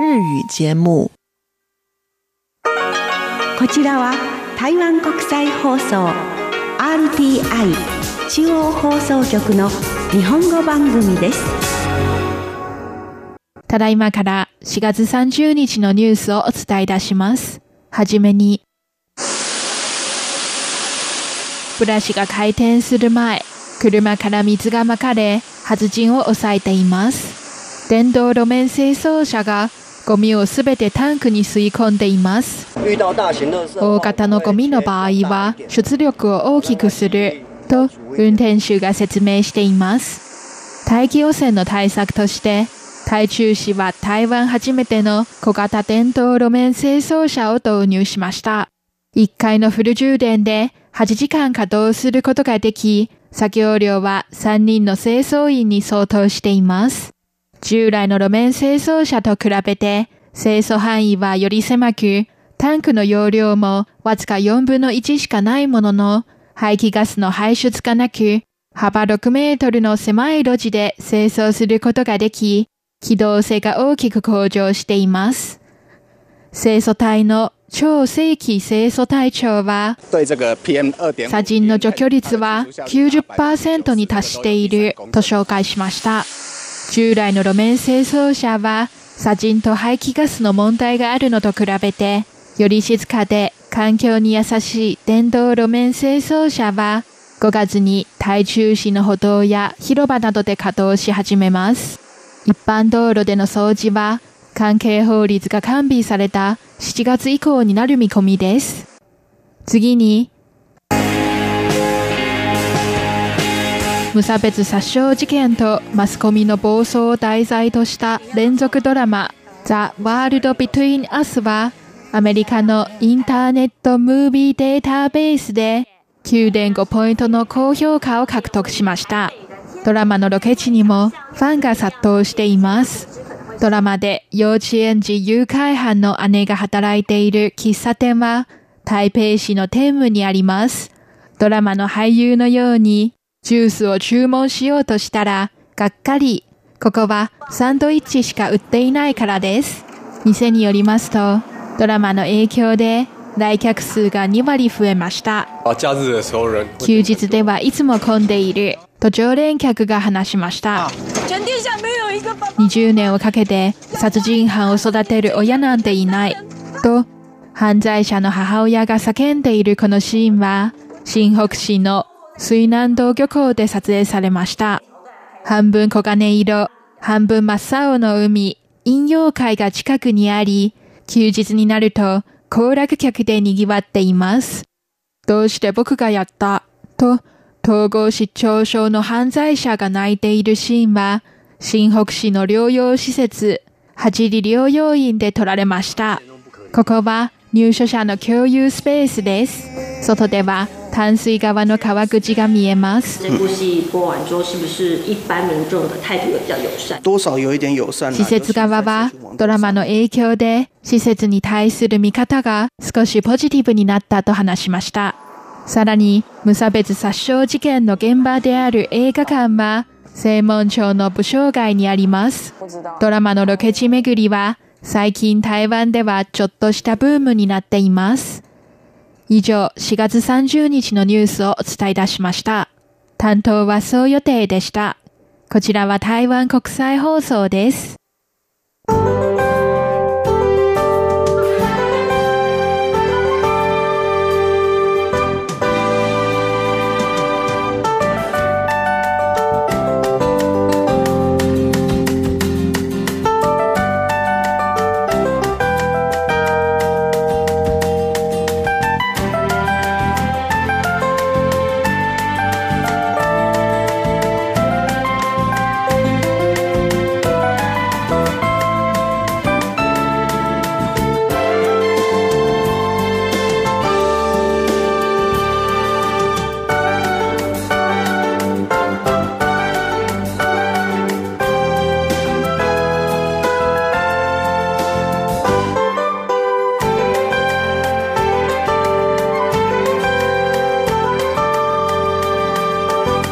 日语节目。こちらは台湾国際放送 RTI 中央放送局の日本語番組です。ただいまから4月30日のニュースをお伝えいたします。はじめに、ブラシが回転する前、車から水がまかれ、発人を抑えています。電動路面清掃車がゴミをすべてタンクに吸い込んでいます。大型のゴミの場合は出力を大きくすると運転手が説明しています。大気汚染の対策として台中市は台湾初めての小型電動路面清掃車を導入しました。1回のフル充電で8時間稼働することができ、作業量は3人の清掃員に相当しています。従来の路面清掃車と比べて清掃範囲はより狭く、タンクの容量もわずか4分の1しかないものの、排気ガスの排出がなく、幅6メートルの狭い路地で清掃することができ、機動性が大きく向上しています。清掃隊の超正規清掃隊長は、砂塵の除去率は90%に達していると紹介しました。従来の路面清掃車は砂塵と排気ガスの問題があるのと比べて、より静かで環境に優しい電動路面清掃車は5月に台中市の歩道や広場などで稼働し始めます。一般道路での掃除は関係法律が完備された7月以降になる見込みです。次に、無差別殺傷事件とマスコミの暴走を題材とした連続ドラマ The World Between Us はアメリカのインターネットムービーデータベースで9.5ポイントの高評価を獲得しました。ドラマのロケ地にもファンが殺到しています。ドラマで幼稚園児誘拐犯の姉が働いている喫茶店は台北市の天武にあります。ドラマの俳優のようにジュースを注文しようとしたら、がっかり。ここはサンドイッチしか売っていないからです。店によりますと、ドラマの影響で来客数が2割増えました。休日ではいつも混んでいると常連客が話しました。20年をかけて殺人犯を育てる親なんていないと犯罪者の母親が叫んでいるこのシーンは新北市の水南道漁港で撮影されました。半分黄金色、半分真っ青の海、陰陽海が近くにあり、休日になると行楽客で賑わっています。どうして僕がやった？と、統合失調症の犯罪者が泣いているシーンは、新北市の療養施設、八里療養院で撮られました。ここは入所者の共有スペースです。外では淡水川の川口が見えます。这部戏播完之后，是不是一般民众的态度也比较友善？多少有一点友善啦。施設側はドラマの影響で施設に対する見方が少しポジティブになったと話しました。さらに無差別殺傷事件の現場である映画館は正門町の武将街にあります。ドラマのロケ地巡りは最近台湾ではちょっとしたブームになっています。以上、4月30日のニュースをお伝えいたしました。担当はそう予定でした。こちらは台湾国際放送です。